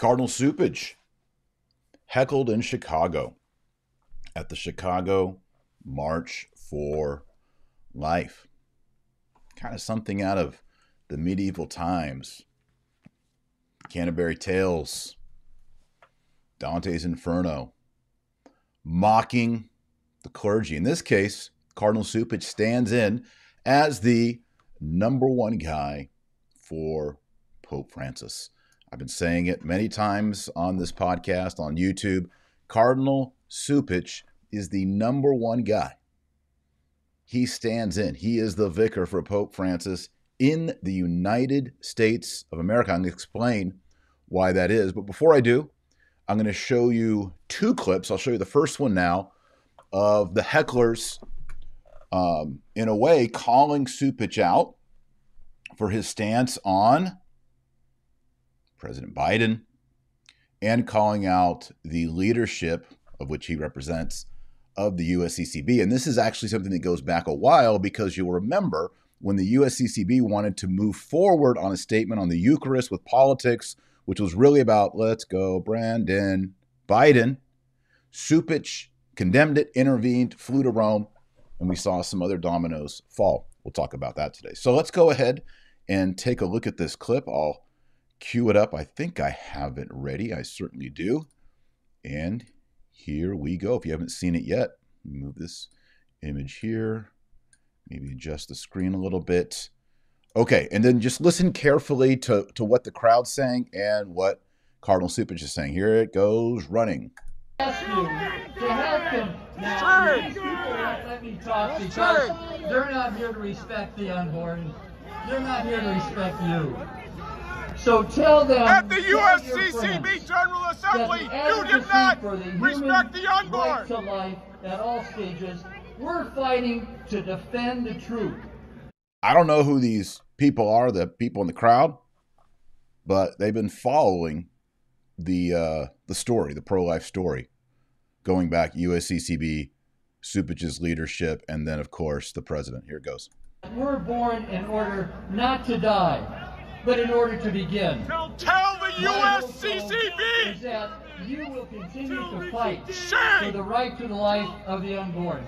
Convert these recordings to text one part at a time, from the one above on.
Cardinal Cupich heckled in Chicago at the Chicago March for Life. Kind of something out of the medieval times. Canterbury Tales, Dante's Inferno, mocking the clergy. In this case, Cardinal Cupich stands in as the number one guy for Pope Francis. I've been saying it many times on this podcast, on YouTube. Cardinal Cupich is the number one guy. He stands in. He is the vicar for Pope Francis in the United States of America. I'm going to explain why that is. But before I do, I'm going to show you two clips. I'll show you the first one now of the hecklers, um, in a way, calling Cupich out for his stance on President Biden and calling out the leadership of which he represents of the USCCB. And this is actually something that goes back a while because you'll remember when the USCCB wanted to move forward on a statement on the Eucharist with politics, which was really about let's go, Brandon Biden. Cupich condemned it, intervened, flew to Rome, and we saw some other dominoes fall. We'll talk about that today. So let's go ahead and take a look at this clip. I'll cue it up. I think I have it ready. I certainly do. And here we go. If you haven't seen it yet, move this image here. Maybe adjust the screen a little bit. Okay, and then just listen carefully to, to what the crowd's saying and what Cardinal Cupich is saying. Here it goes running. They're not here to respect the unborn. They're not here to respect you. So tell them At the tell USCCB General Assembly, you did not for the respect the right unborn. to life at all stages. We're fighting to defend the truth. I don't know who these people are, the people in the crowd, but they've been following the uh, the story, the pro life story, going back USCCB, Cupich's leadership, and then of course the president. Here it goes. We're born in order not to die, but in order to begin. Tell, tell the My is USCCB. that you will continue to fight for the right to the life of the unborn.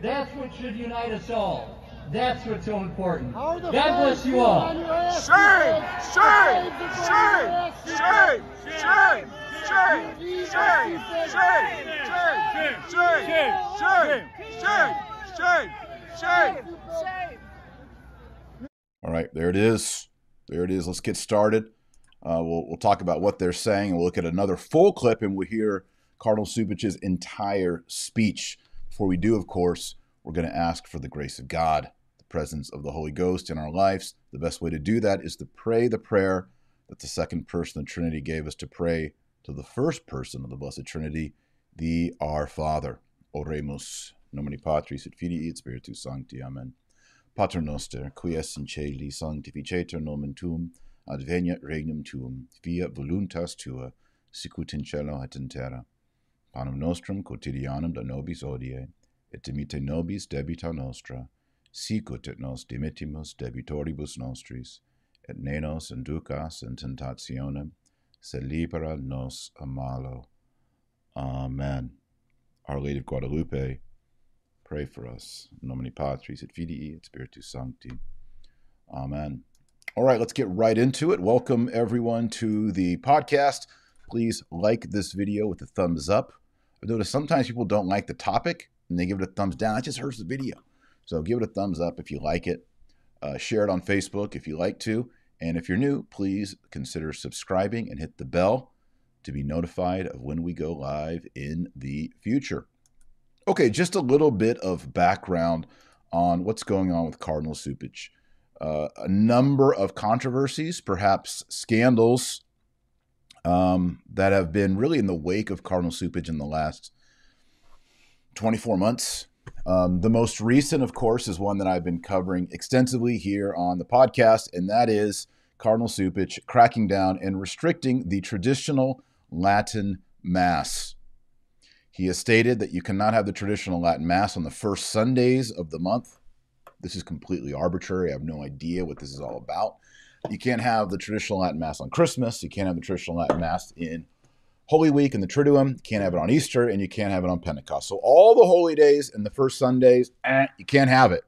That's what should unite us all. That's what's so important. God bless you all. Shame! Shame! Shame! Shame! Shame! Shame! Shame! Shame! Shame! Shame! Shame! Shame! Shame! Shame! All right, there it is. There it is. Let's get started. Uh, we'll, we'll talk about what they're saying, and we'll look at another full clip, and we'll hear Cardinal Cupich's entire speech. Before we do, of course, we're going to ask for the grace of God, the presence of the Holy Ghost in our lives. The best way to do that is to pray the prayer that the second person of the Trinity gave us to pray to the first person of the Blessed Trinity, the Our Father. Oremus, nomine Patris et Filii et Spiritus Sancti. Amen. Pater noster, qui es in celi sanctificetur nomen tuum, adveniat regnum tuum, fiat voluntas tua, sicut in cielo et in terra. Panem nostrum quotidianum da nobis odie, et dimite nobis debita nostra, sicut et nos dimittimus debitoribus nostris, et ne nos inducas in tentationem, sed libera nos a malo. Amen. Our Lady of Guadalupe, pray for us. In nomine Patris et et Spiritus Sancti. Amen. All right, let's get right into it. Welcome everyone to the podcast. Please like this video with a thumbs up. I notice sometimes people don't like the topic and they give it a thumbs down. It just hurts the video. So give it a thumbs up if you like it. Uh, share it on Facebook if you like to. And if you're new, please consider subscribing and hit the bell to be notified of when we go live in the future. Okay, just a little bit of background on what's going on with Cardinal Cupich. Uh, a number of controversies, perhaps scandals, um, that have been really in the wake of Cardinal Cupich in the last 24 months. Um, the most recent, of course, is one that I've been covering extensively here on the podcast, and that is Cardinal Cupich cracking down and restricting the traditional Latin Mass. He has stated that you cannot have the traditional Latin Mass on the first Sundays of the month. This is completely arbitrary. I have no idea what this is all about. You can't have the traditional Latin Mass on Christmas. You can't have the traditional Latin Mass in Holy Week and the Triduum. You can't have it on Easter, and you can't have it on Pentecost. So all the holy days and the first Sundays, eh, you can't have it.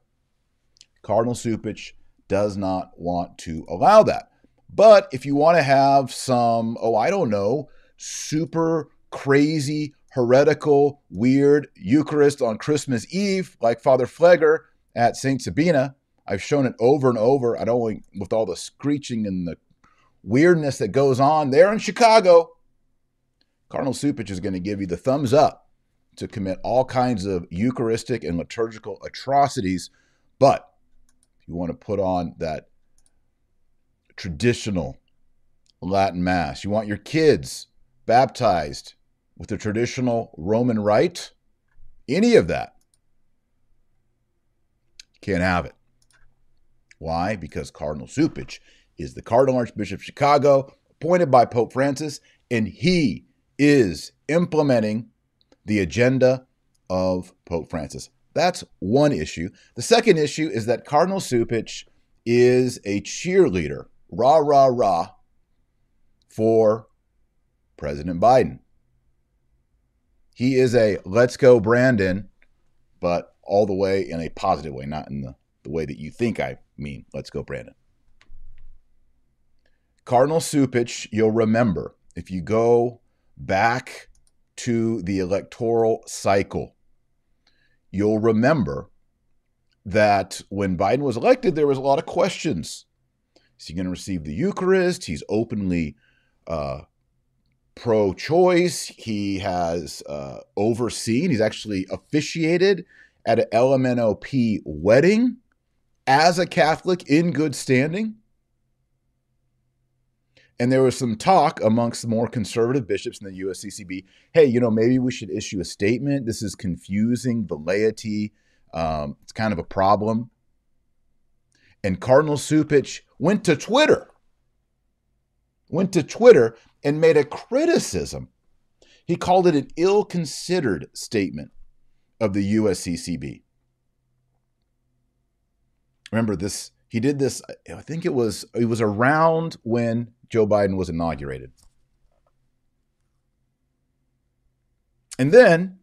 Cardinal Cupich does not want to allow that. But if you want to have some, oh, I don't know, super crazy, heretical, weird Eucharist on Christmas Eve, like Father Pfleger at St. Sabina, I've shown it over and over. I don't with all the screeching and the weirdness that goes on there in Chicago. Cardinal Cupich is going to give you the thumbs up to commit all kinds of Eucharistic and liturgical atrocities. But if you want to put on that traditional Latin Mass, you want your kids baptized with the traditional Roman rite, any of that, can't have it. Why? Because Cardinal Cupich is the Cardinal Archbishop of Chicago, appointed by Pope Francis, and he is implementing the agenda of Pope Francis. That's one issue. The second issue is that Cardinal Cupich is a cheerleader, rah, rah, rah, for President Biden. He is a let's go, Brandon, but all the way in a positive way, not in the, the way that you think I mean, let's go, Brandon. Cardinal Cupich, you'll remember if you go back to the electoral cycle, you'll remember that when Biden was elected, there was a lot of questions. Is he going to receive the Eucharist? He's openly uh, pro choice. He has uh, overseen, he's actually officiated at an LMNOP wedding as a Catholic in good standing. And there was some talk amongst more conservative bishops in the USCCB hey, you know, maybe we should issue a statement. This is confusing the laity. Um, it's kind of a problem. And Cardinal Cupich went to Twitter, went to Twitter and made a criticism. He called it an ill considered statement of the USCCB. Remember this, he did this, I think it was it was around when Joe Biden was inaugurated. And then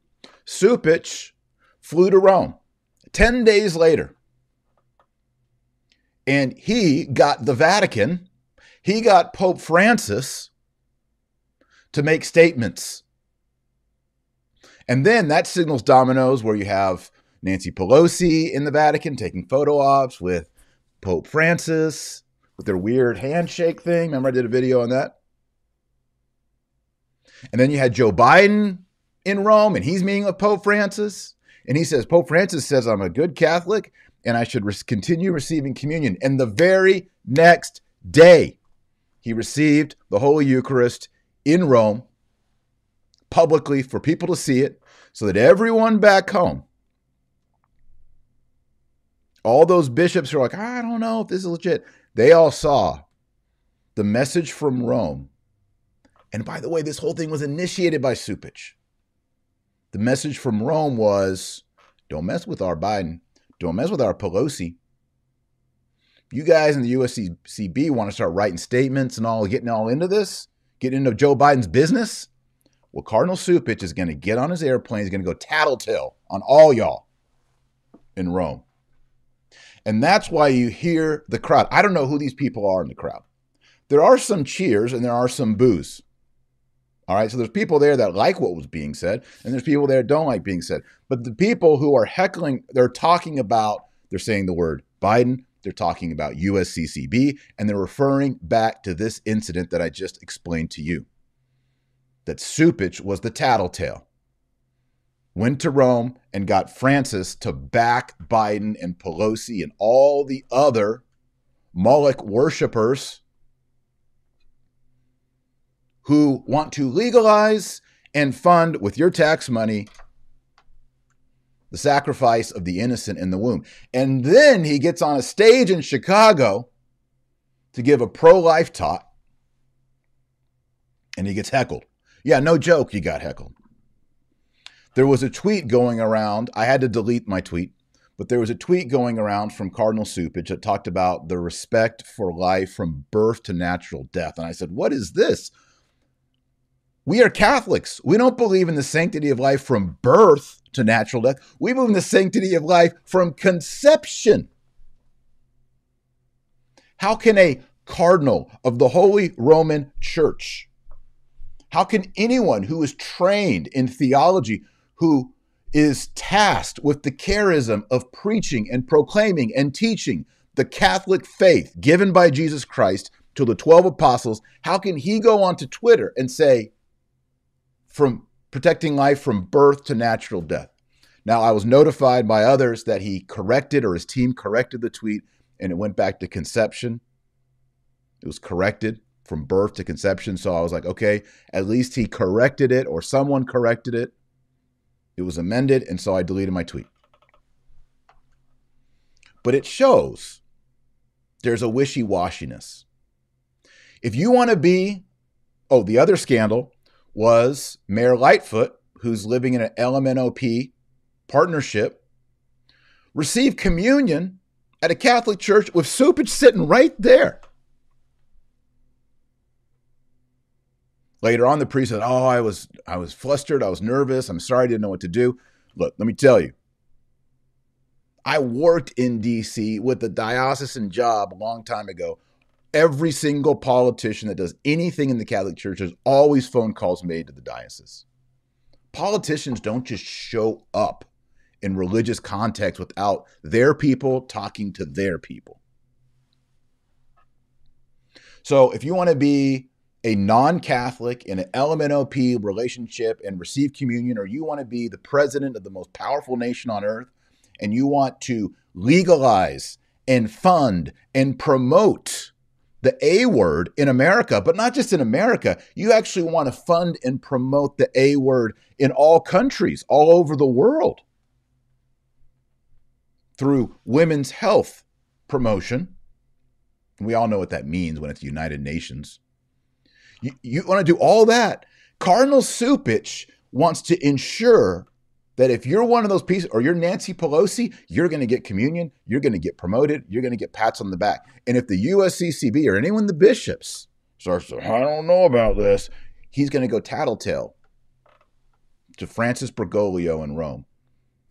Cupich flew to Rome 10 days later. And he got the Vatican, he got Pope Francis to make statements. And then that signals dominoes where you have Nancy Pelosi in the Vatican taking photo ops with Pope Francis with their weird handshake thing. Remember, I did a video on that? And then you had Joe Biden in Rome and he's meeting with Pope Francis. And he says, Pope Francis says, I'm a good Catholic and I should re- continue receiving communion. And the very next day, he received the Holy Eucharist in Rome publicly for people to see it so that everyone back home all those bishops who are like, I don't know if this is legit. They all saw the message from Rome. And by the way, this whole thing was initiated by Cupich. The message from Rome was don't mess with our Biden, don't mess with our Pelosi. You guys in the USCB want to start writing statements and all, getting all into this, getting into Joe Biden's business. Well, Cardinal Cupich is going to get on his airplane, he's going to go tattletale on all y'all in Rome. And that's why you hear the crowd. I don't know who these people are in the crowd. There are some cheers and there are some boos. All right, so there's people there that like what was being said, and there's people there that don't like being said. But the people who are heckling, they're talking about, they're saying the word Biden, they're talking about USCCB, and they're referring back to this incident that I just explained to you. That Cupich was the tattletale went to Rome and got Francis to back Biden and Pelosi and all the other Moloch worshippers who want to legalize and fund with your tax money the sacrifice of the innocent in the womb. And then he gets on a stage in Chicago to give a pro life talk and he gets heckled. Yeah, no joke, he got heckled. There was a tweet going around. I had to delete my tweet, but there was a tweet going around from Cardinal Cupich that talked about the respect for life from birth to natural death. And I said, What is this? We are Catholics. We don't believe in the sanctity of life from birth to natural death. We move in the sanctity of life from conception. How can a cardinal of the Holy Roman Church, how can anyone who is trained in theology, who is tasked with the charism of preaching and proclaiming and teaching the Catholic faith given by Jesus Christ to the 12 apostles, how can he go onto Twitter and say, from protecting life from birth to natural death? Now, I was notified by others that he corrected or his team corrected the tweet and it went back to conception. It was corrected from birth to conception. So I was like, okay, at least he corrected it or someone corrected it. It was amended, and so I deleted my tweet. But it shows there's a wishy washiness. If you want to be, oh, the other scandal was Mayor Lightfoot, who's living in an LMNOP partnership, received communion at a Catholic church with Cupich sitting right there. Later on, the priest said, "Oh, I was I was flustered. I was nervous. I'm sorry. I didn't know what to do." Look, let me tell you. I worked in D.C. with a diocesan job a long time ago. Every single politician that does anything in the Catholic Church, there's always phone calls made to the diocese. Politicians don't just show up in religious context without their people talking to their people. So if you want to be a non Catholic in an LMNOP relationship and receive communion, or you want to be the president of the most powerful nation on earth and you want to legalize and fund and promote the A word in America, but not just in America, you actually want to fund and promote the A word in all countries, all over the world through women's health promotion. We all know what that means when it's United Nations you, you want to do all that. Cardinal Cupich wants to ensure that if you're one of those pieces or you're Nancy Pelosi, you're going to get communion, you're going to get promoted, you're going to get pats on the back. And if the USCCB or anyone the bishops starts to, I don't know about this, he's going to go tattletale to Francis Bergoglio in Rome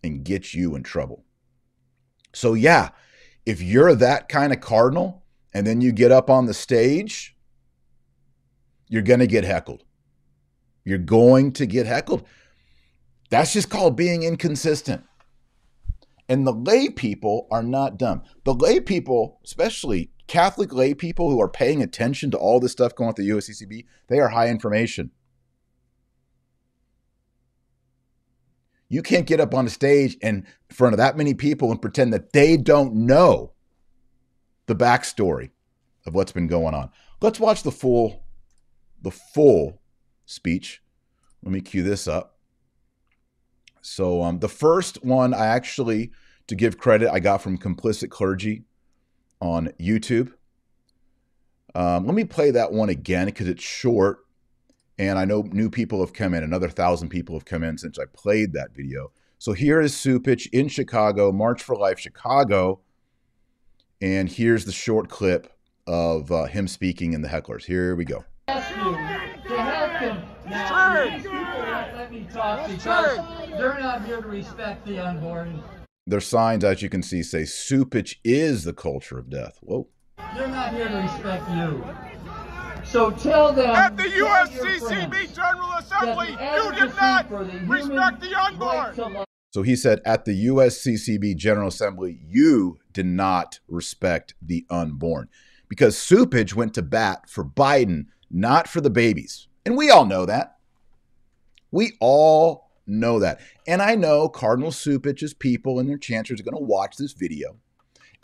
and get you in trouble. So, yeah, if you're that kind of cardinal and then you get up on the stage you're going to get heckled. You're going to get heckled. That's just called being inconsistent. And the lay people are not dumb. The lay people, especially Catholic lay people who are paying attention to all this stuff going on at the USCCB, they are high information. You can't get up on a stage in front of that many people and pretend that they don't know the backstory of what's been going on. Let's watch the full the full speech. Let me cue this up. So um, the first one I actually, to give credit, I got from Complicit Clergy on YouTube. Um, let me play that one again because it's short, and I know new people have come in. Another thousand people have come in since I played that video. So here is Cupich in Chicago, March for Life Chicago, and here's the short clip of uh, him speaking in the hecklers. Here we go ask you to help them. Now, these people won't let me talk because they're not here to respect the unborn. Their signs, as you can see, say "Cupich is the culture of death." Whoa. They're not here to respect you. So tell them at the USCCB General Assembly, you did not respect the unborn. So he said at the USCCB General Assembly, you did not respect the unborn because Cupich went to bat for Biden not for the babies. And we all know that. We all know that. And I know Cardinal Cupich's people and their chancellors are going to watch this video.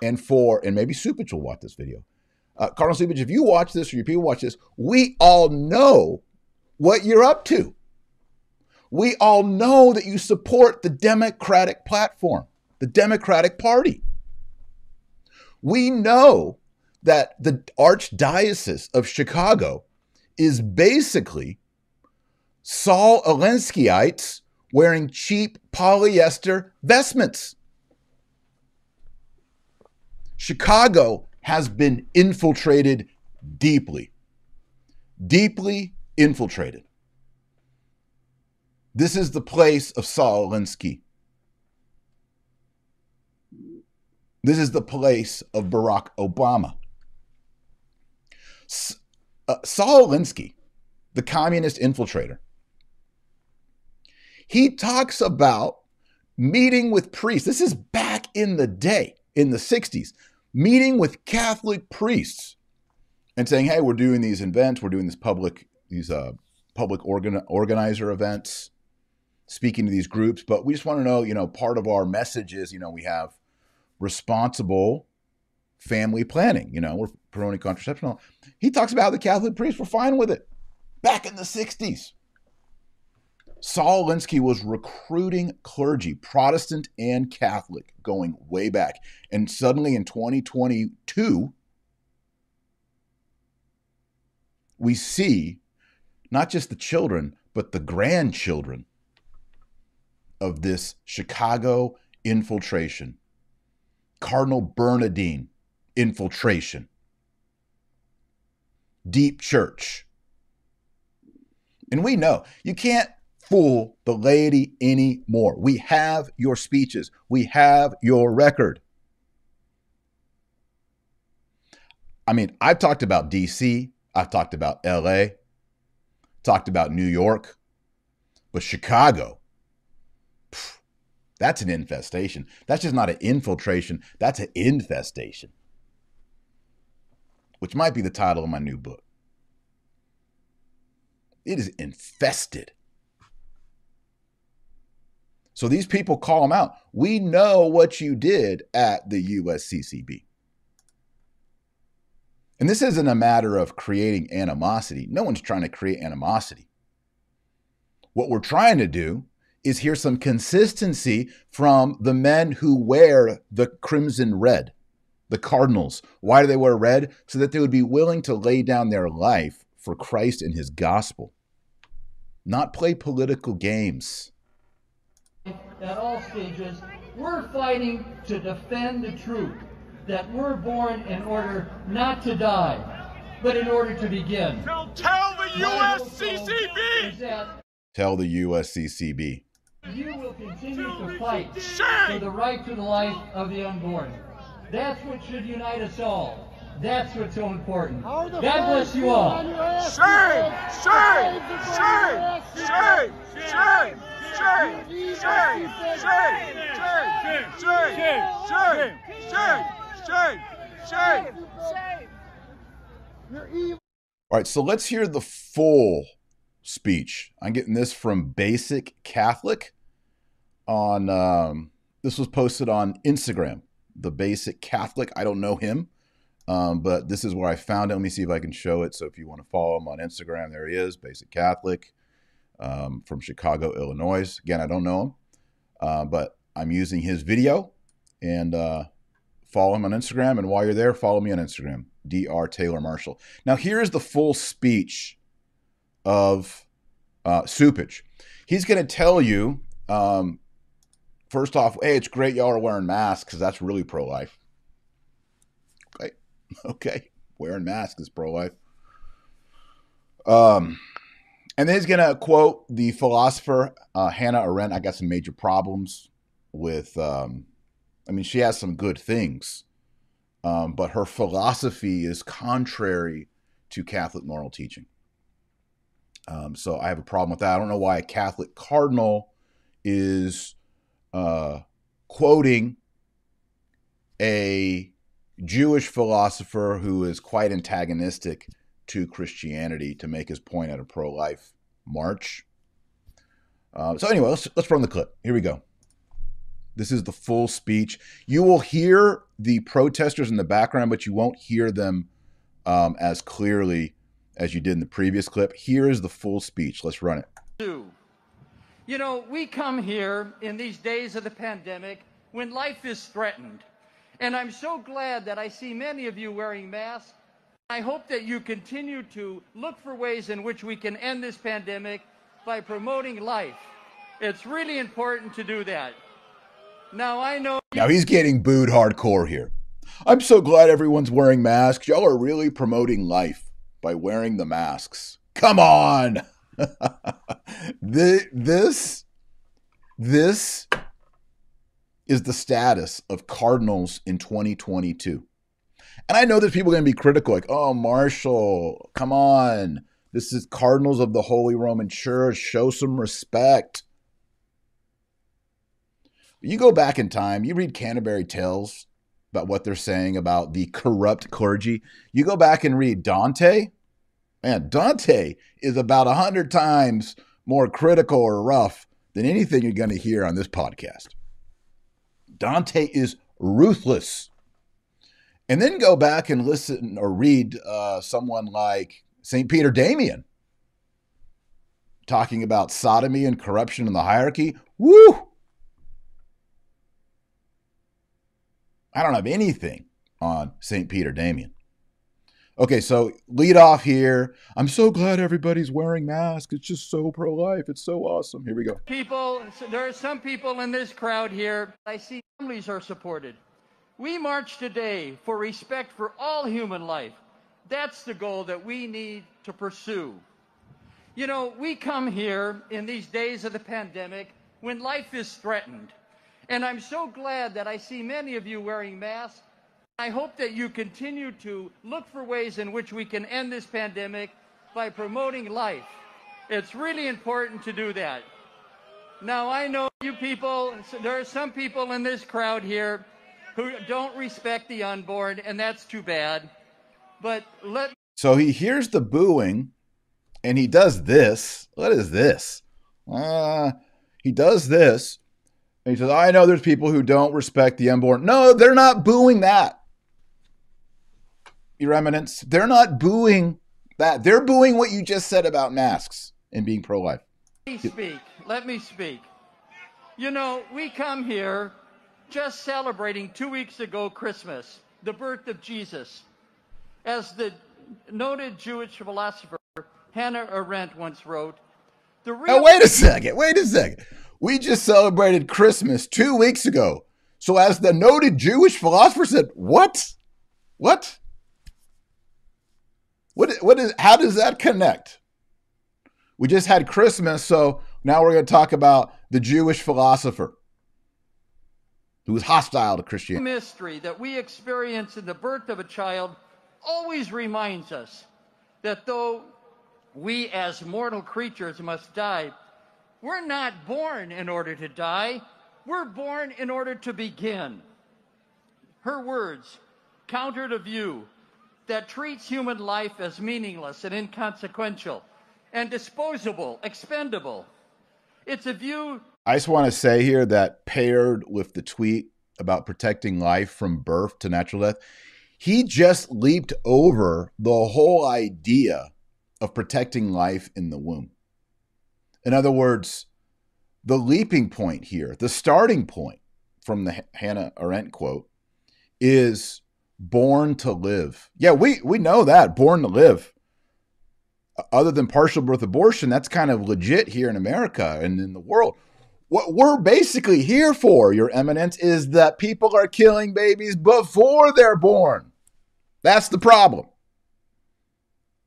And for, and maybe Cupich will watch this video. Uh, Cardinal Cupich, if you watch this or your people watch this, we all know what you're up to. We all know that you support the Democratic platform, the Democratic Party. We know that the Archdiocese of Chicago is basically Saul Alinskyites wearing cheap polyester vestments. Chicago has been infiltrated deeply, deeply infiltrated. This is the place of Saul Alinsky. This is the place of Barack Obama. Uh, Saul Alinsky, the communist infiltrator, he talks about meeting with priests. This is back in the day, in the 60s, meeting with Catholic priests and saying, hey, we're doing these events, we're doing this public, these uh, public organ- organizer events, speaking to these groups, but we just want to know, you know, part of our message is, you know, we have responsible family planning. You know, we're promoting contraception. He talks about the Catholic priests were fine with it back in the 60s. Saul Alinsky was recruiting clergy, Protestant and Catholic, going way back. And suddenly in 2022, we see not just the children, but the grandchildren of this Chicago infiltration. Cardinal Bernardin infiltration. Deep church. And we know you can't fool the laity anymore. We have your speeches, we have your record. I mean, I've talked about DC, I've talked about LA, talked about New York, but Chicago, pff, that's an infestation. That's just not an infiltration, that's an infestation, which might be the title of my new book. It is infested. So these people call them out. We know what you did at the USCCB. And this isn't a matter of creating animosity. No one's trying to create animosity. What we're trying to do is hear some consistency from the men who wear the crimson red, the Cardinals. Why do they wear red? So that they would be willing to lay down their life for Christ and his gospel, not play political games at all stages, we're fighting to defend the truth that we're born in order not to die, but in order to begin. Tell, tell the USCCB! Tell the USCCB. You will continue to fight for the right to the life of the unborn. That's what should unite us all. That's what's so important. God bless you all. Shame! Shame! Shame! Shame! Shame! Shame! Shame! Shame! Shame! Shame! Shame! Shame! Shame! Shame! Shame! You're evil. All right, so let's hear the full speech. I'm getting this from Basic Catholic on um, this was posted on Instagram. The Basic Catholic. I don't know him, um, but this is where I found it. Let me see if I can show it. So if you want to follow him on Instagram, there he is, Basic Catholic um, from Chicago, Illinois. Again, I don't know him, uh, but I'm using his video and uh, follow him on Instagram. And while you're there, follow me on Instagram, Dr. Taylor Marshall. Now, here's the full speech of uh, Cupich. He's going to tell you, um, first off, hey, it's great y'all are wearing masks because that's really pro life. Okay. Wearing masks is pro life. Um, and then he's to quote the philosopher uh, Hannah Arendt. I got some major problems with, um, I mean, she has some good things, um, but her philosophy is contrary to Catholic moral teaching. Um, so I have a problem with that. I don't know why a Catholic cardinal is uh, quoting a Jewish philosopher who is quite antagonistic to Christianity to make his point at a pro life march. Uh, so, anyway, let's, let's run the clip. Here we go. This is the full speech. You will hear the protesters in the background, but you won't hear them um, as clearly as you did in the previous clip. Here is the full speech. Let's run it. You know, we come here in these days of the pandemic when life is threatened. And I'm so glad that I see many of you wearing masks I hope that you continue to look for ways in which we can end this pandemic by promoting life. It's really important to do that. Now, I know. Now, he's getting booed hardcore here. I'm so glad everyone's wearing masks. Y'all are really promoting life by wearing the masks. Come on. this this is the status of Cardinals in 2022. And I know there's people going to be critical, like, oh, Marshall, come on. This is Cardinals of the Holy Roman Church. Show some respect. You go back in time, you read Canterbury Tales about what they're saying about the corrupt clergy. You go back and read Dante. Man, Dante is about a hundred times more critical or rough than anything you're going to hear on this podcast. Dante is ruthless. And then go back and listen or read uh, someone like St. Peter Damian talking about sodomy and corruption in the hierarchy. Woo! I don't have anything on St. Peter Damian. Okay, so lead off here. I'm so glad everybody's wearing masks. It's just so pro life. It's so awesome. Here we go. People, there are some people in this crowd here. I see families are supported. We march today for respect for all human life. That's the goal that we need to pursue. You know, we come here in these days of the pandemic when life is threatened. And I'm so glad that I see many of you wearing masks I hope that you continue to look for ways in which we can end this pandemic by promoting life. It's really important to do that. Now, I know you people, there are some people in this crowd here who don't respect the unborn, and that's too bad. But let So he hears the booing and he does this. What is this? Uh, he does this. And he says, I know there's people who don't respect the unborn. No, they're not booing that. Your Eminence, they're not booing that. They're booing what you just said about masks and being pro life. Let me speak. Let me speak. You know, we come here just celebrating two weeks ago Christmas, the birth of Jesus. As the noted Jewish philosopher Hannah Arendt once wrote, the real. Now, wait a second. Wait a second. We just celebrated Christmas two weeks ago. So, as the noted Jewish philosopher said, what? What? What what is how does that connect? We just had Christmas, so now we're going to talk about the Jewish philosopher who was hostile to Christianity. Mystery that we experience in the birth of a child always reminds us that though we as mortal creatures must die, we're not born in order to die. We're born in order to begin. Her words, counter to view, that treats human life as meaningless and inconsequential and disposable, expendable. It's a view. I just want to say here that paired with the tweet about protecting life from birth to natural death, he just leaped over the whole idea of protecting life in the womb. In other words, the leaping point here, the starting point from the Hannah Arendt quote, is born to live. Yeah, we we know that born to live. Other than partial birth abortion, that's kind of legit here in America and in the world. What we're basically here for, Your Eminence, is that people are killing babies before they're born. That's the problem.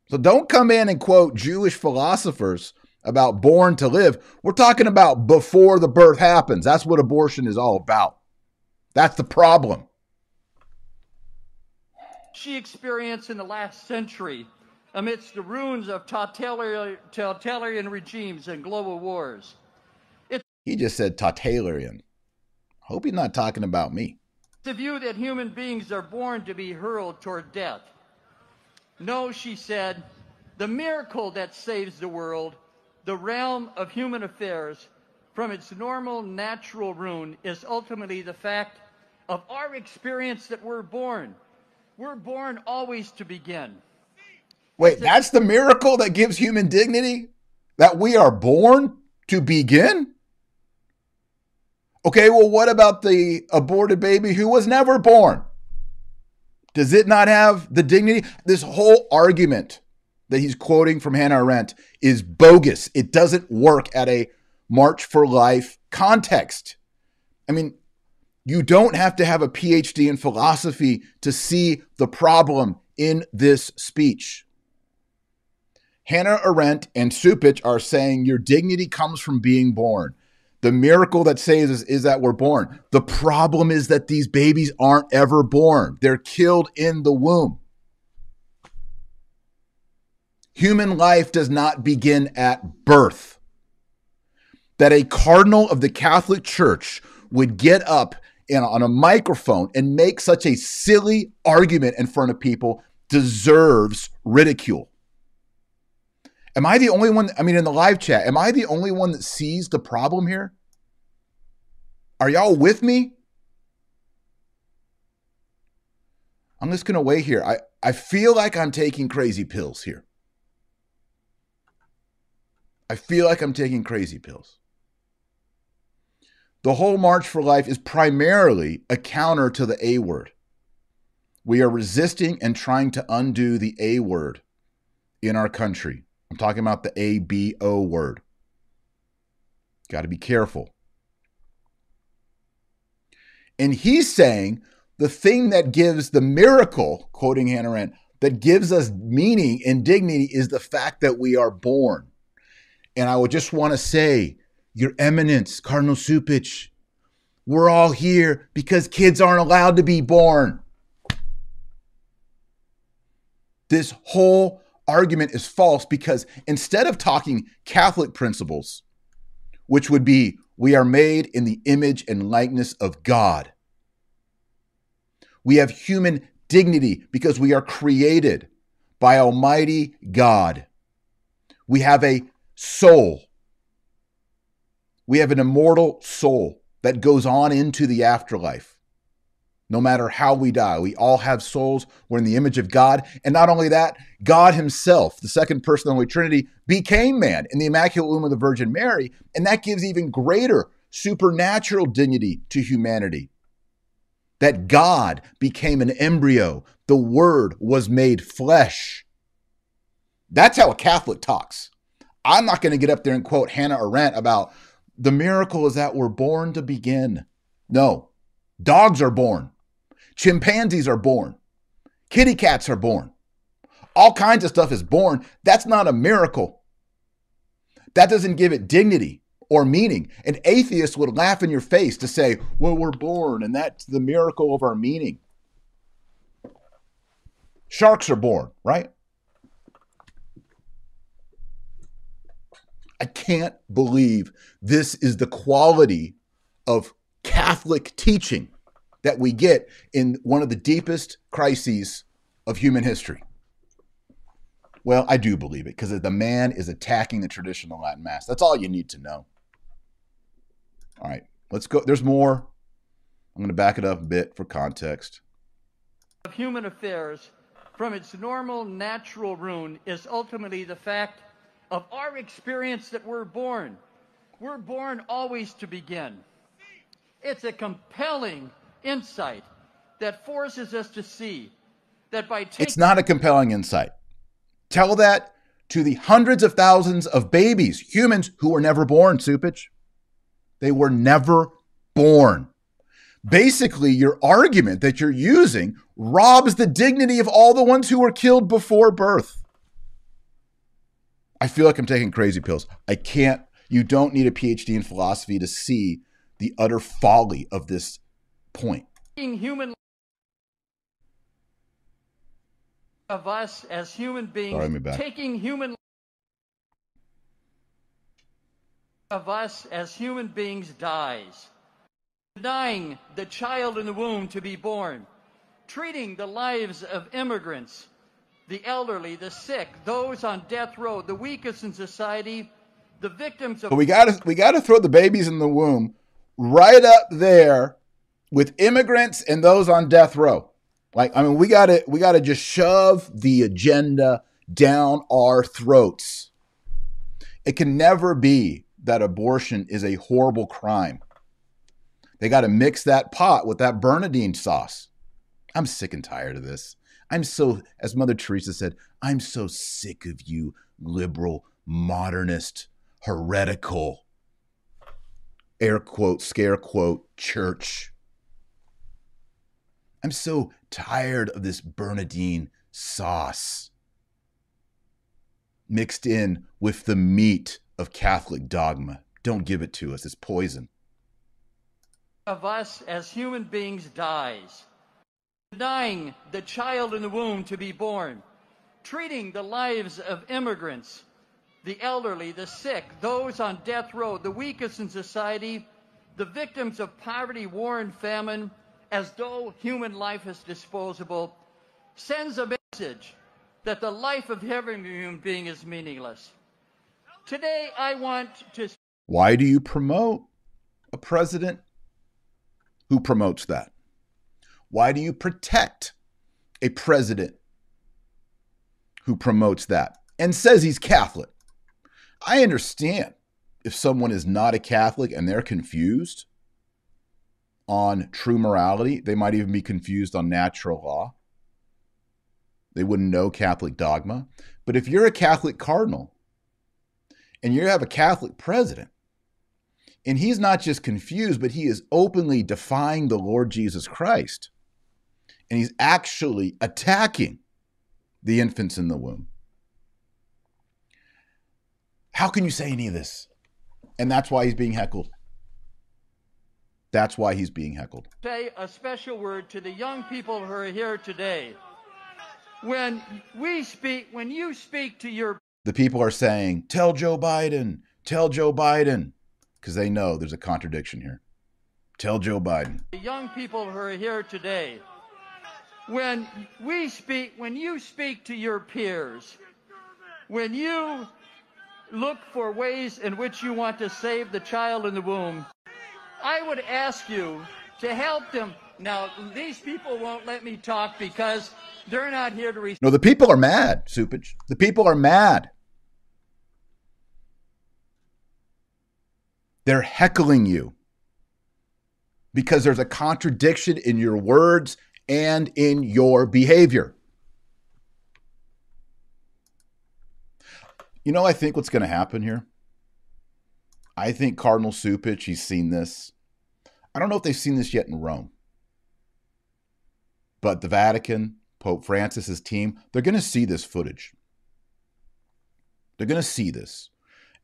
So don't come in and quote Jewish philosophers about born to live. We're talking about before the birth happens. That's what abortion is all about. That's the problem she experienced in the last century amidst the ruins of totalitarian regimes and global wars. It's he just said totalitarian. Hope he's not talking about me. The view that human beings are born to be hurled toward death. No, she said, the miracle that saves the world, the realm of human affairs, from its normal natural ruin is ultimately the fact of our experience that we're born we're born always to begin. Wait, that's the miracle that gives human dignity? That we are born to begin? Okay, well, what about the aborted baby who was never born? Does it not have the dignity? This whole argument that he's quoting from Hannah Arendt is bogus. It doesn't work at a March for Life context. I mean, You don't have to have a PhD in philosophy to see the problem in this speech. Hannah Arendt and Cupich are saying your dignity comes from being born. The miracle that saves us is that we're born. The problem is that these babies aren't ever born, they're killed in the womb. Human life does not begin at birth. That a cardinal of the Catholic Church would get up on a microphone and make such a silly argument in front of people deserves ridicule. Am I the only one? I mean, in the live chat, am I the only one that sees the problem here? Are y'all with me? I'm just going to wait here. I, I feel like I'm taking crazy pills here. I feel like I'm taking crazy pills. The whole March for Life is primarily a counter to the A word. We are resisting and trying to undo the A word in our country. I'm talking about the A B O word. Got to be careful. And he's saying the thing that gives the miracle, quoting Hannah Arendt, that gives us meaning and dignity is the fact that we are born. And I would just want to say, Your Eminence, Cardinal Cupich, we're all here because kids aren't allowed to be born. This whole argument is false because instead of talking Catholic principles, which would be we are made in the image and likeness of God, we have human dignity because we are created by Almighty God. We have a soul. We have an immortal soul that goes on into the afterlife no matter how we die. We all have souls. We're in the image of God. And not only that, God Himself, the second person of the Holy Trinity, became man in the Immaculate Womb of the Virgin Mary. And that gives even greater supernatural dignity to humanity. That God became an embryo, the Word was made flesh. That's how a Catholic talks. I'm not going to get up there and quote Hannah Arendt about the miracle is that we're born to begin. No, dogs are born. Chimpanzees are born. Kitty cats are born. All kinds of stuff is born. That's not a miracle. That doesn't give it dignity or meaning. An atheist would laugh in your face to say, well, we're born, and that's the miracle of our meaning. Sharks are born, right? I can't believe this is the quality of Catholic teaching that we get in one of the deepest crises of human history. Well, I do believe it because the man is attacking the traditional Latin Mass. That's all you need to know. All right, let's go. There's more. I'm going to back it up a bit for context. Of human affairs from its normal natural rune is ultimately the fact of our experience that we're born. We're born always to begin. It's a compelling insight that forces us to see that by taking. It's not a compelling insight. Tell that to the hundreds of thousands of babies, humans who were never born, Cupich. They were never born. Basically, your argument that you're using robs the dignity of all the ones who were killed before birth. I feel like I'm taking crazy pills. I can't, you don't need a PhD in philosophy to see the utter folly of this point. Human of us as human beings Sorry, taking human of us as human beings dies denying the child in the womb to be born treating the lives of immigrants the elderly the sick those on death row the weakest in society the victims of but we got to we got to throw the babies in the womb right up there with immigrants and those on death row. Like, I mean, we gotta we gotta just shove the agenda down our throats. It can never be that abortion is a horrible crime. They got to mix that pot with that Bernardine sauce. I'm sick and tired of this. I'm so, as Mother Teresa said, I'm so sick of you, liberal, modernist, heretical, air quote, scare quote, church I'm so tired of this Bernardine sauce mixed in with the meat of Catholic dogma. Don't give it to us, it's poison. Of us as human beings dies, denying the child in the womb to be born, treating the lives of immigrants, the elderly, the sick, those on death row, the weakest in society, the victims of poverty, war, and famine, as though human life is disposable, sends a message that the life of every human being is meaningless. Today, I want to. Why do you promote a president who promotes that? Why do you protect a president who promotes that and says he's Catholic? I understand if someone is not a Catholic and they're confused on true morality, they might even be confused on natural law. They wouldn't know Catholic dogma. But if you're a Catholic cardinal and you have a Catholic president, and he's not just confused, but he is openly defying the Lord Jesus Christ, and he's actually attacking the infants in the womb. How can you say any of this? And that's why he's being heckled. That's why he's being heckled. Say a special word to the young people who are here today. When we speak, when you speak to your the people are saying, "Tell Joe Biden, tell Joe Biden," because they know there's a contradiction here. Tell Joe Biden. The young people who are here today. When we speak, when you speak to your peers, when you look for ways in which you want to save the child in the womb, I would ask you to help them. Now, these people won't let me talk because they're not here to. Re- no, the people are mad, Cupich. The people are mad. They're heckling you because there's a contradiction in your words and in your behavior. You know, I think what's going to happen here? I think Cardinal Cupich, he's seen this. I don't know if they've seen this yet in Rome. But the Vatican, Pope Francis's team, they're going to see this footage. They're going to see this.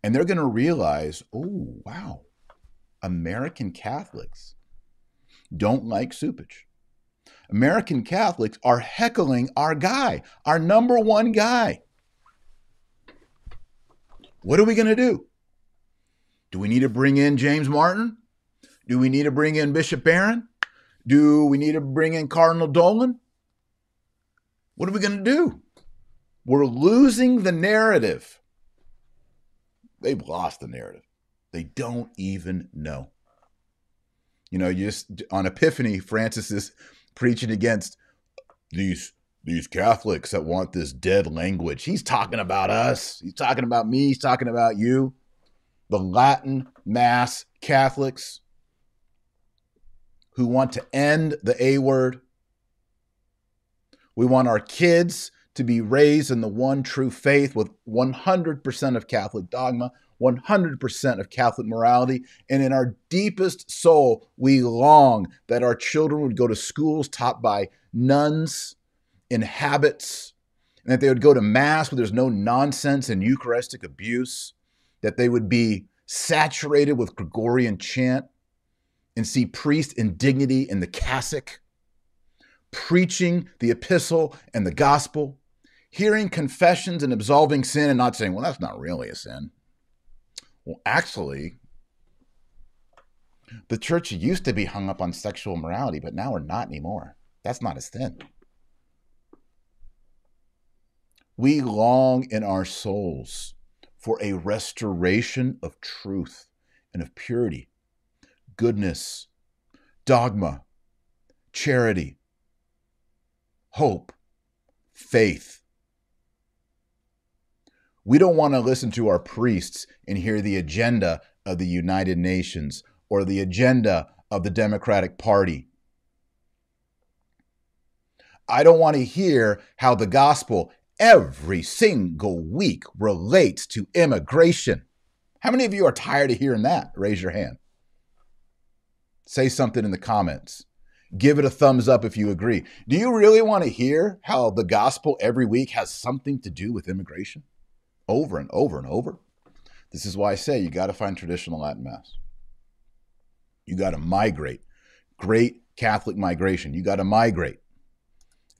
And they're going to realize, oh, wow, American Catholics don't like Cupich. American Catholics are heckling our guy, our number one guy. What are we going to do? Do we need to bring in James Martin? Do we need to bring in Bishop Barron? Do we need to bring in Cardinal Dolan? What are we going to do? We're losing the narrative. They've lost the narrative. They don't even know. You know, just on Epiphany, Francis is preaching against these these Catholics that want this dead language. He's talking about us. He's talking about me. He's talking about you the Latin Mass Catholics who want to end the A word. We want our kids to be raised in the one true faith with 100% of Catholic dogma, 100% of Catholic morality. And in our deepest soul, we long that our children would go to schools taught by nuns in habits, and that they would go to Mass where there's no nonsense and Eucharistic abuse that they would be saturated with Gregorian chant and see priest in dignity in the cassock, preaching the epistle and the gospel, hearing confessions and absolving sin and not saying, well, that's not really a sin. Well, actually, the church used to be hung up on sexual morality, but now we're not anymore. That's not a sin. We long in our souls for a restoration of truth and of purity, goodness, dogma, charity, hope, faith. We don't want to listen to our priests and hear the agenda of the United Nations or the agenda of the Democratic Party. I don't want to hear how the gospel every single week relates to immigration. How many of you are tired of hearing that? Raise your hand. Say something in the comments. Give it a thumbs up if you agree. Do you really want to hear how the gospel every week has something to do with immigration? Over and over and over. This is why I say you got to find traditional Latin Mass. You got to migrate. Great Catholic migration. You got to migrate.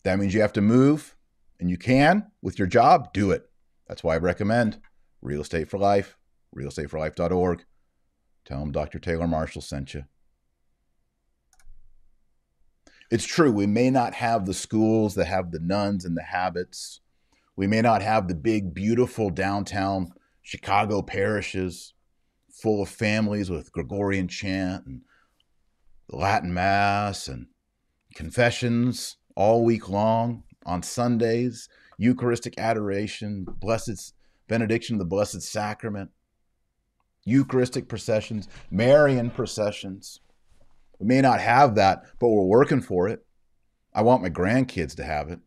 That means you have to move, and you can with your job, do it. That's why I recommend Real Estate for Life, realestateforlife.org. Tell them Dr. Taylor Marshall sent you. It's true, we may not have the schools that have the nuns and the habits. We may not have the big, beautiful downtown Chicago parishes full of families with Gregorian chant and Latin Mass and confessions all week long on Sundays, Eucharistic adoration, blessed benediction of the Blessed Sacrament, Eucharistic processions, Marian processions. We may not have that, but we're working for it. I want my grandkids to have it.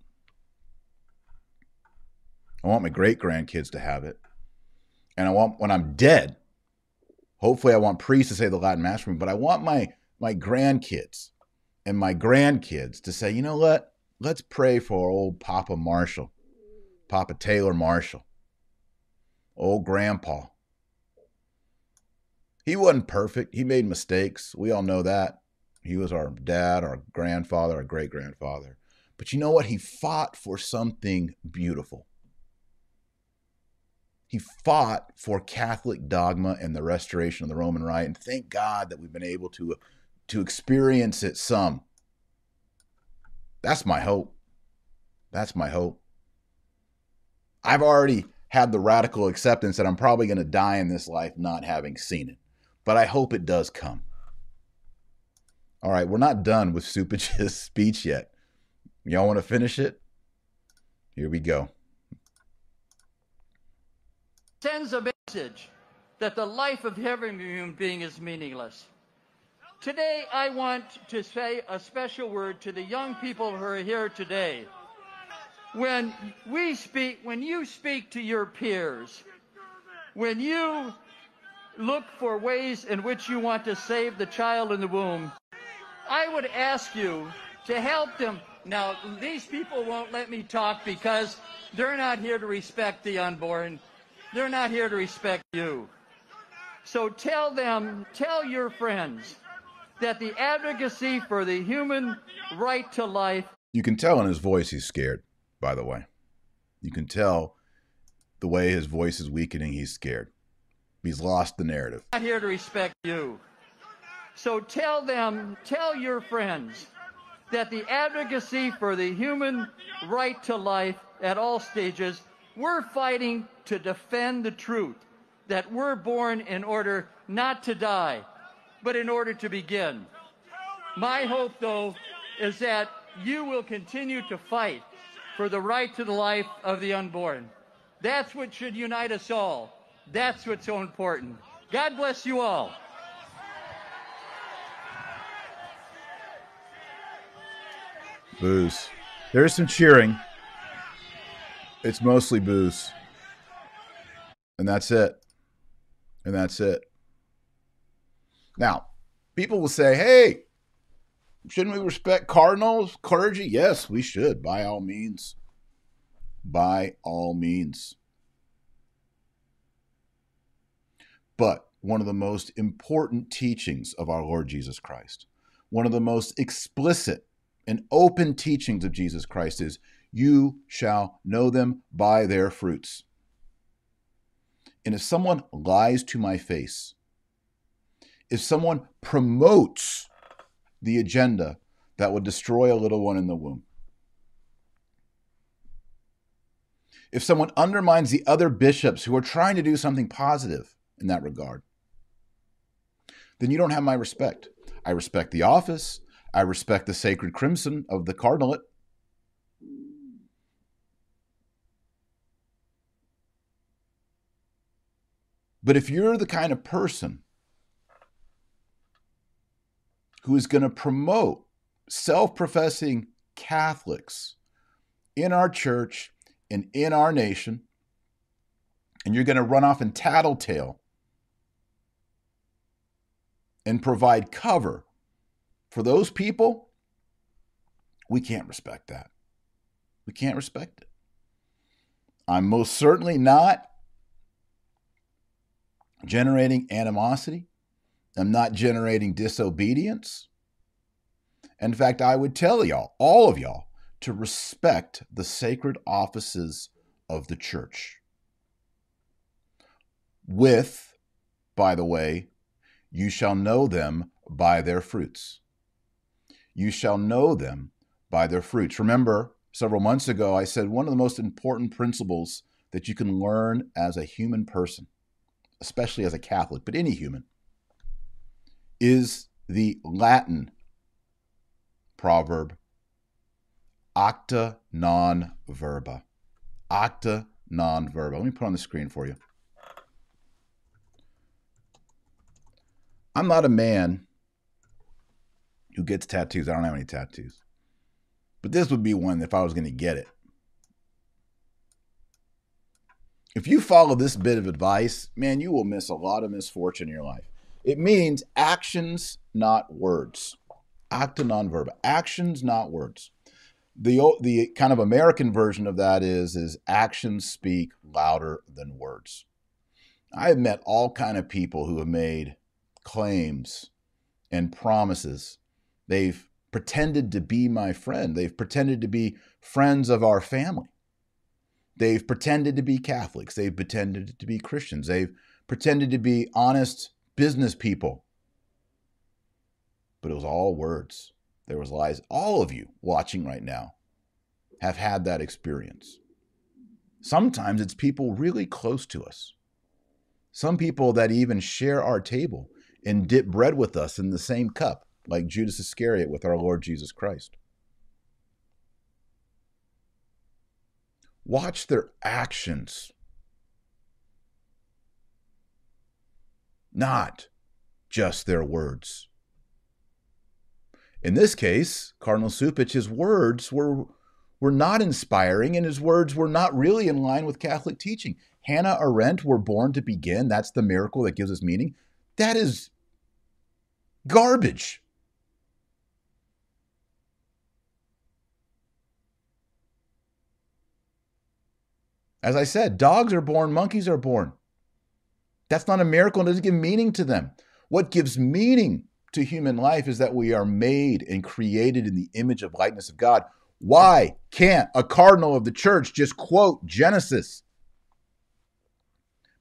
I want my great grandkids to have it. And I want, when I'm dead, hopefully I want priests to say the Latin Mass for me, but I want my, my grandkids and my grandkids to say, you know what? Let's pray for old Papa Marshall, Papa Taylor Marshall, old Grandpa. He wasn't perfect. He made mistakes. We all know that. He was our dad, our grandfather, our great grandfather. But you know what? He fought for something beautiful. He fought for Catholic dogma and the restoration of the Roman Rite. And thank God that we've been able to, to experience it some. That's my hope. That's my hope. I've already had the radical acceptance that I'm probably going to die in this life not having seen it, but I hope it does come. All right, we're not done with Cupich's speech yet. Y'all want to finish it? Here we go. Sends a message that the life of every human being is meaningless. Today, I want to say a special word to the young people who are here today. When we speak, when you speak to your peers, when you look for ways in which you want to save the child in the womb, I would ask you to help them. Now, these people won't let me talk because they're not here to respect the unborn. They're not here to respect you. So tell them, tell your friends, that the advocacy for the human right to life. You can tell in his voice he's scared, by the way. You can tell the way his voice is weakening, he's scared. He's lost the narrative. Not here to respect you. So tell them, tell your friends that the advocacy for the human right to life at all stages, we're fighting to defend the truth that we're born in order not to die, but in order to begin. My hope, though, is that you will continue to fight for the right to the life of the unborn. That's what should unite us all. That's what's so important. God bless you all. Booze. There's some cheering. It's mostly booze. And that's it. And that's it. Now, people will say, hey, shouldn't we respect cardinals, clergy? Yes, we should, by all means. By all means. But one of the most important teachings of our Lord Jesus Christ, one of the most explicit and open teachings of Jesus Christ is you shall know them by their fruits. And if someone lies to my face, if someone promotes the agenda that would destroy a little one in the womb, if someone undermines the other bishops who are trying to do something positive in that regard, then you don't have my respect. I respect the office. I respect the sacred crimson of the cardinalate. But if you're the kind of person who is going to promote self professing Catholics in our church and in our nation, and you're going to run off and tattletale and provide cover for those people, We can't respect that. We can't respect it. I'm most certainly not generating animosity. I'm not generating disobedience. In fact, I would tell y'all, all of y'all, to respect the sacred offices of the church. With, by the way, you shall know them by their fruits. You shall know them by their fruits. Remember, several months ago, I said one of the most important principles that you can learn as a human person, especially as a Catholic, but any human, is the Latin proverb acta non verba. Acta non verba. Let me put on the screen for you. I'm not a man who gets tattoos. I don't have any tattoos. But this would be one if I was going to get it. If you follow this bit of advice, man, you will miss a lot of misfortune in your life. It means actions, not words. Acta non verba. Actions, not words. The, the kind of American version of that is, is actions speak louder than words. I have met all kind of people who have made claims and promises. They've pretended to be my friend. They've pretended to be friends of our family. They've pretended to be Catholics. They've pretended to be Christians. They've pretended to be honest business people. But it was all words. There was lies. All of you watching right now have had that experience. Sometimes it's people really close to us. Some people that even share our table and dip bread with us in the same cup, like Judas Iscariot with our Lord Jesus Christ. Watch their actions, not just their words. In this case, Cardinal Cupich, his words were, were not inspiring, and his words were not really in line with Catholic teaching. Hannah Arendt were born to begin. That's the miracle that gives us meaning. That is Garbage. As I said, dogs are born, monkeys are born. That's not a miracle. It doesn't give meaning to them. What gives meaning to human life is that we are made and created in the image of likeness of God. Why can't a cardinal of the church just quote Genesis?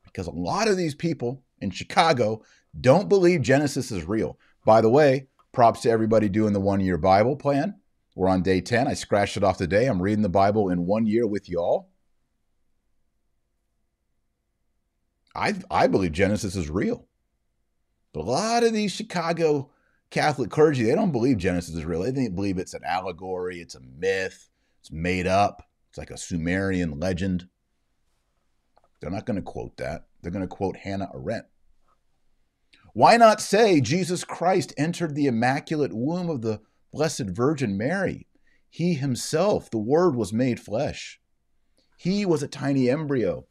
Because a lot of these people in Chicago don't believe Genesis is real. By the way, props to everybody doing the one year Bible plan. We're on day 10. I scratched it off today. I'm reading the Bible in one year with y'all. I, I believe Genesis is real. But a lot of these Chicago Catholic clergy, they don't believe Genesis is real. They believe it's an allegory, it's a myth, it's made up, it's like a Sumerian legend. They're not going to quote that. They're going to quote Hannah Arendt. Why not say Jesus Christ entered the immaculate womb of the Blessed Virgin Mary? He himself, the Word, was made flesh. He was a tiny embryo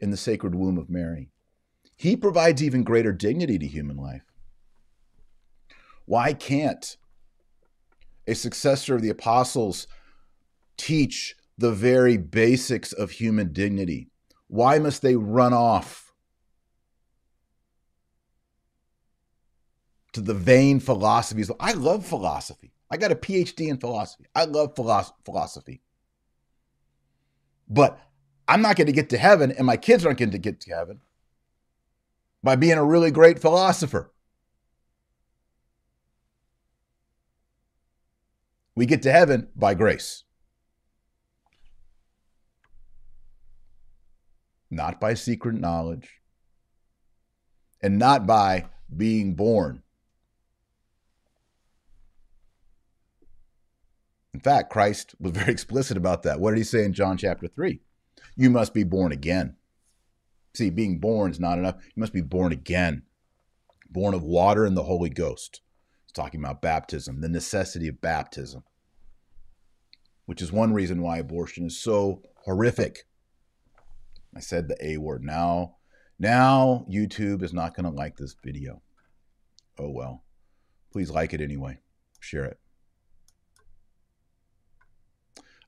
in the sacred womb of Mary. He provides even greater dignity to human life. Why can't a successor of the apostles teach the very basics of human dignity? Why must they run off to the vain philosophies. I love philosophy. I got a PhD in philosophy. I love philosophy. But I'm not going to get to heaven, and my kids aren't going to get to heaven by being a really great philosopher. We get to heaven by grace, not by secret knowledge, and not by being born In fact, Christ was very explicit about that. What did he say in John chapter 3? You must be born again. See, being born is not enough. You must be born again, born of water and the Holy Ghost. He's talking about baptism, the necessity of baptism, which is one reason why abortion is so horrific. I said the A word. Now, now YouTube is not going to like this video. Oh well. Please like it anyway. Share it.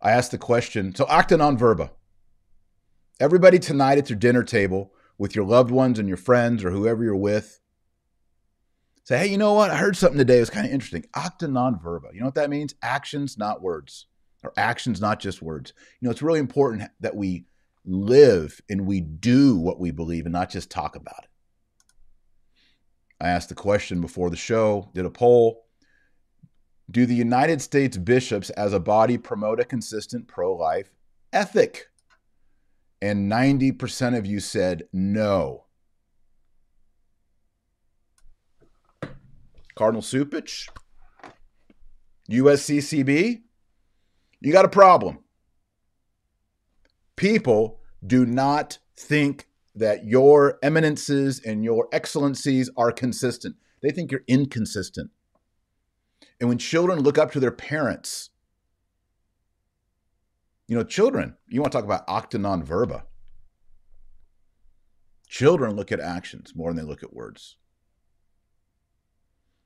I asked the question so, acta non verba. Everybody tonight at your dinner table with your loved ones and your friends or whoever you're with, say, hey, you know what? I heard something today. It was kind of interesting. Acta non verba. You know what that means? Actions, not words, or actions, not just words. You know, it's really important that we live and we do what we believe and not just talk about it. I asked the question before the show, did a poll. Do the United States bishops as a body promote a consistent pro life ethic? And 90% of you said no. Cardinal Cupich, USCCB, you got a problem. People do not think that your eminences and your excellencies are consistent. They think you're inconsistent. And when children look up to their parents, you know, children, you want to talk about acta non verba. Children look at actions more than they look at words.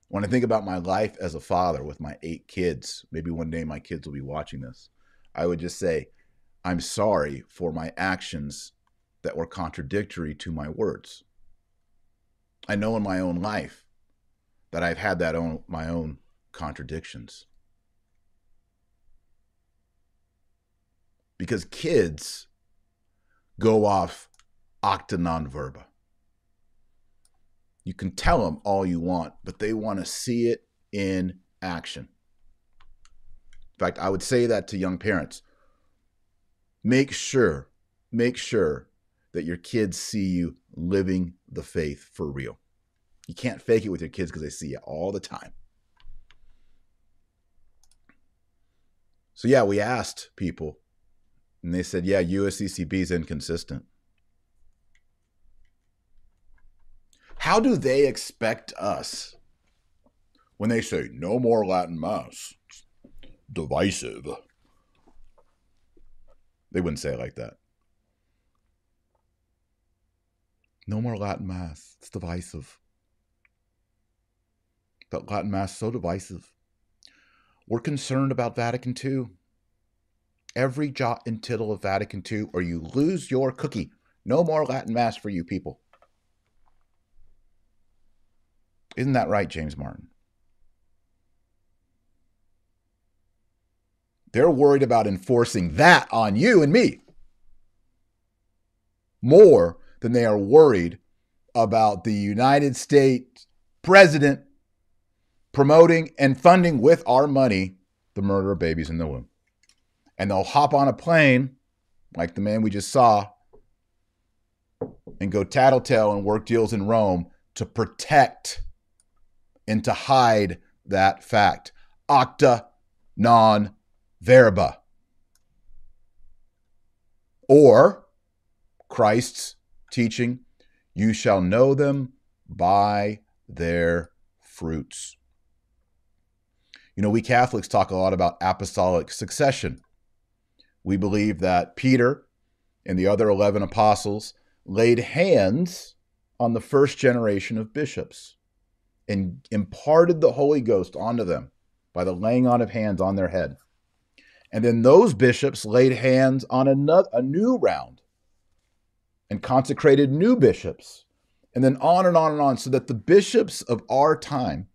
When I think about my life as a father with my eight kids, maybe one day my kids will be watching this, I would just say, I'm sorry for my actions that were contradictory to my words. I know in my own life that I've had that own my own contradictions. Because kids go off acta non verba. You can tell them all you want, but they want to see it in action. In fact, I would say that to young parents. Make sure, make sure that your kids see you living the faith for real. You can't fake it with your kids because they see it all the time. So, yeah, we asked people, and they said, yeah, USCCB is inconsistent. How do they expect us when they say no more Latin Mass? It's divisive. They wouldn't say it like that. No more Latin Mass. It's divisive. That Latin Mass so divisive. We're concerned about Vatican II. Every jot and tittle of Vatican II, or you lose your cookie. No more Latin Mass for you people. Isn't that right, James Martin? They're worried about enforcing that on you and me more than they are worried about the United States president promoting and funding with our money the murder of babies in the womb. And they'll hop on a plane, like the man we just saw, and go tattletale and work deals in Rome to protect and to hide that fact. Acta non verba. Or Christ's teaching, you shall know them by their fruits. You know, we Catholics talk a lot about apostolic succession. We believe that Peter and the other 11 apostles laid hands on the first generation of bishops and imparted the Holy Ghost onto them by the laying on of hands on their head. And then those bishops laid hands on another, a new round and consecrated new bishops. And then on and on and on, so that the bishops of our time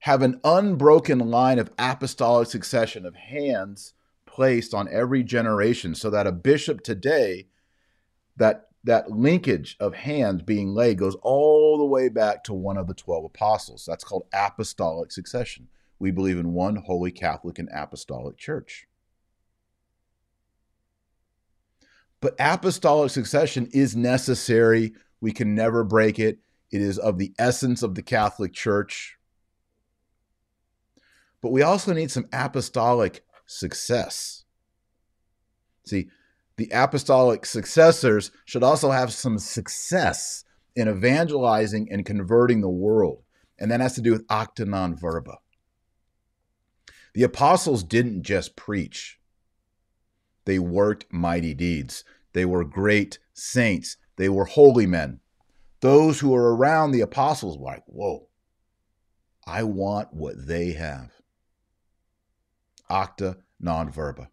have an unbroken line of apostolic succession of hands placed on every generation, so that a bishop today, that that linkage of hands being laid goes all the way back to one of the 12 apostles. That's called apostolic succession. We believe in one holy Catholic and apostolic church. But apostolic succession is necessary. We can never break it. It is of the essence of the Catholic Church. But we also need some apostolic success. See, the apostolic successors should also have some success in evangelizing and converting the world. And that has to do with acta non verba. The apostles didn't just preach, they worked mighty deeds. They were great saints, they were holy men. Those who were around the apostles were like, whoa, I want what they have. Acta non verba.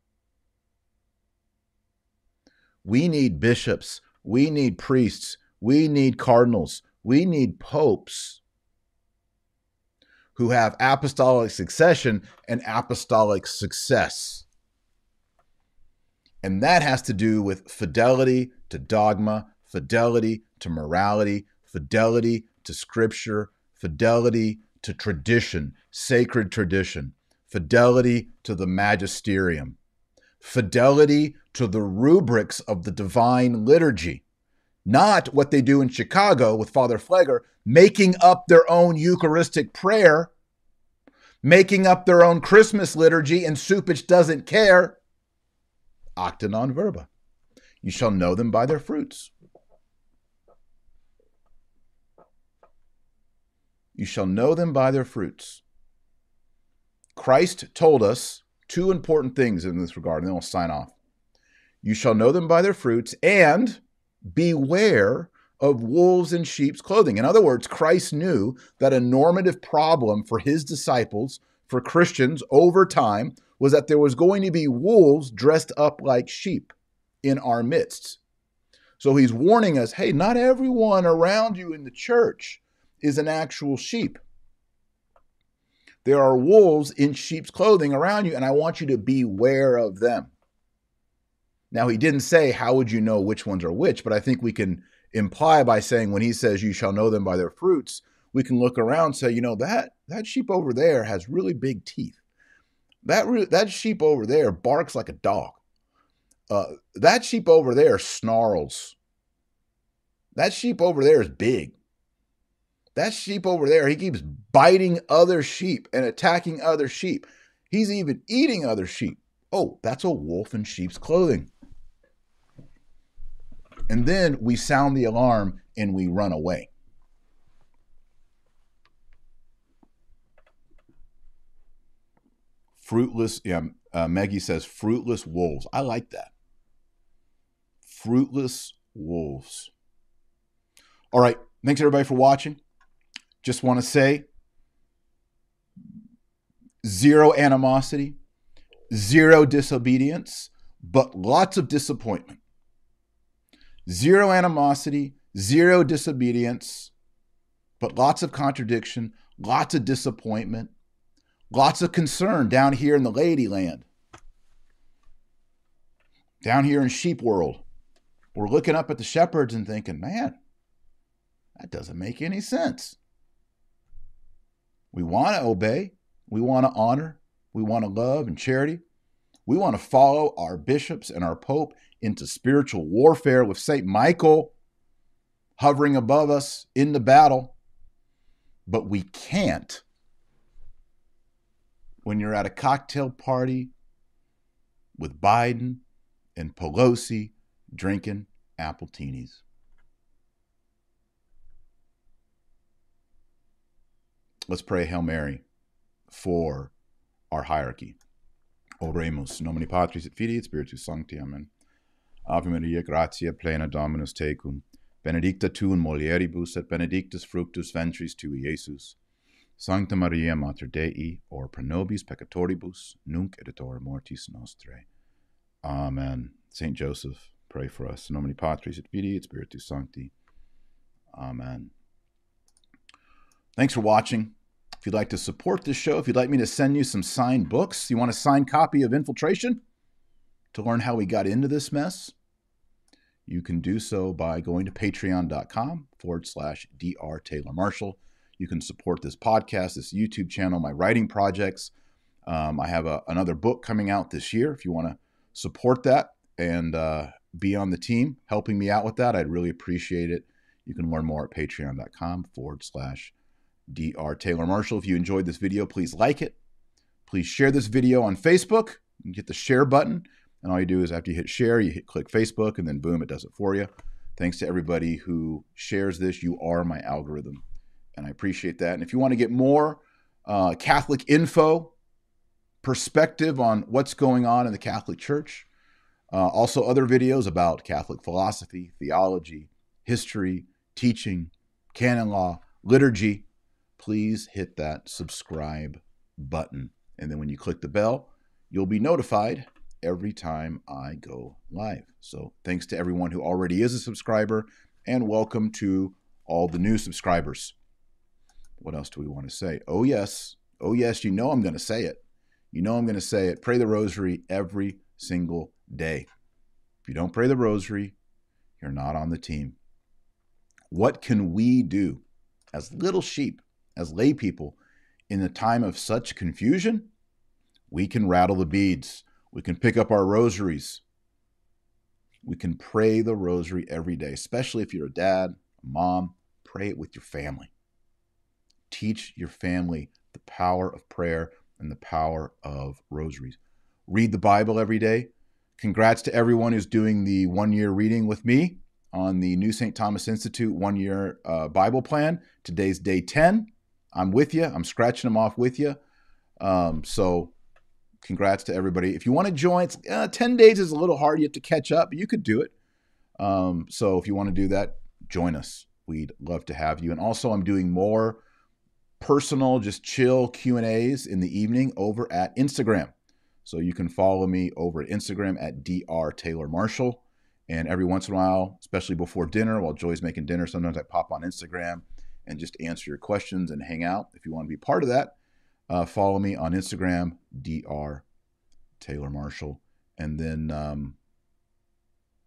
We need bishops. We need priests. We need cardinals. We need popes who have apostolic succession and apostolic success. And that has to do with fidelity to dogma, fidelity to morality, fidelity to scripture, fidelity to tradition, sacred tradition, fidelity to the magisterium, fidelity to the rubrics of the divine liturgy, not what they do in Chicago with Father Pfleger, making up their own Eucharistic prayer, making up their own Christmas liturgy, and Cupich doesn't care. Acta non verba. You shall know them by their fruits. You shall know them by their fruits. Christ told us two important things in this regard, and then we'll sign off. You shall know them by their fruits, and beware of wolves in sheep's clothing. In other words, Christ knew that a normative problem for his disciples, for Christians over time, was that there was going to be wolves dressed up like sheep in our midst. So he's warning us hey, not everyone around you in the church is an actual sheep. There are wolves in sheep's clothing around you, and I want you to beware of them. Now, he didn't say, How would you know which ones are which? But I think we can imply by saying, When he says, You shall know them by their fruits, we can look around and say, You know, that, that sheep over there has really big teeth. That, that sheep over there barks like a dog. Uh, that sheep over there snarls. That sheep over there is big. That sheep over there, he keeps biting other sheep and attacking other sheep. He's even eating other sheep. Oh, that's a wolf in sheep's clothing. And then we sound the alarm and we run away. Fruitless, yeah, uh, Maggie says fruitless wolves. I like that. Fruitless wolves. All right. Thanks everybody for watching. Just want to say zero animosity, zero disobedience, but lots of disappointment. Zero animosity, zero disobedience, but lots of contradiction, lots of disappointment, lots of concern down here in the Ladyland, down here in sheep world. We're looking up at the shepherds and thinking, man, that doesn't make any sense. We want to obey. We want to honor. We want to love and charity. We want to follow our bishops and our pope into spiritual warfare with St. Michael hovering above us in the battle. But we can't when you're at a cocktail party with Biden and Pelosi drinking apple appletinis. Let's pray Hail Mary for our hierarchy. Oremus, nomine Patris et Filii et Spiritus Sancti. Amen. Ave Maria, gratia plena Dominus tecum, benedicta tu in mulieribus et benedictus fructus ventris tui, Iesus. Sancta Maria, Mater Dei, or pro nobis peccatoribus, nunc et et mortis nostrae. Amen. Saint Joseph, pray for us. In nomine Patris et Filii et Spiritus Sancti. Amen. Thanks for watching. If you'd like to support this show, if you'd like me to send you some signed books, you want a signed copy of Infiltration to learn how we got into this mess, you can do so by going to patreon.com forward slash Dr. Taylor Marshall. You can support this podcast, this YouTube channel, my writing projects. Um, I have a, another book coming out this year. If you want to support that and uh, be on the team helping me out with that, I'd really appreciate it. You can learn more at patreon.com forward slash Dr. Taylor Marshall. If you enjoyed this video, please like it. Please share this video on Facebook. You hit the share button, and all you do is after you hit share, you hit click Facebook, and then boom, it does it for you. Thanks to everybody who shares this. You are my algorithm, and I appreciate that. And if you want to get more uh, Catholic info, perspective on what's going on in the Catholic Church, uh, also other videos about Catholic philosophy, theology, history, teaching, canon law, liturgy, please hit that subscribe button. And then when you click the bell, you'll be notified every time I go live. So thanks to everyone who already is a subscriber, and welcome to all the new subscribers. What else do we want to say? Oh, yes. Oh, yes. You know I'm going to say it. You know I'm going to say it. Pray the rosary every single day. If you don't pray the rosary, you're not on the team. What can we do as little sheep, as lay people, in a time of such confusion? We can rattle the beads. We can pick up our rosaries. We can pray the rosary every day, especially if you're a dad, a mom. Pray it with your family. Teach your family the power of prayer and the power of rosaries. Read the Bible every day. Congrats to everyone who's doing the one year reading with me on the New St. Thomas Institute one year uh, Bible plan. Today's day 10. I'm with you. I'm scratching them off with you. Um, so, congrats to everybody. If you want to join, uh, 10 days is a little hard. You have to catch up, but you could do it. Um, so, if you want to do that, join us. We'd love to have you. And also, I'm doing more personal, just chill Q and A's in the evening over at Instagram. So you can follow me over at Instagram at dr Taylor Marshall. And every once in a while, especially before dinner, while Joy's making dinner, sometimes I pop on Instagram and just answer your questions and hang out. If you want to be part of that, uh, follow me on Instagram, dr Taylor Marshall. And then, um,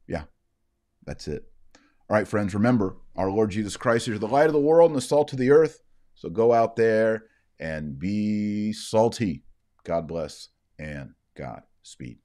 yeah, that's it. All right, friends, remember our Lord Jesus Christ is the light of the world and the salt of the earth. So go out there and be salty. God bless and God speed.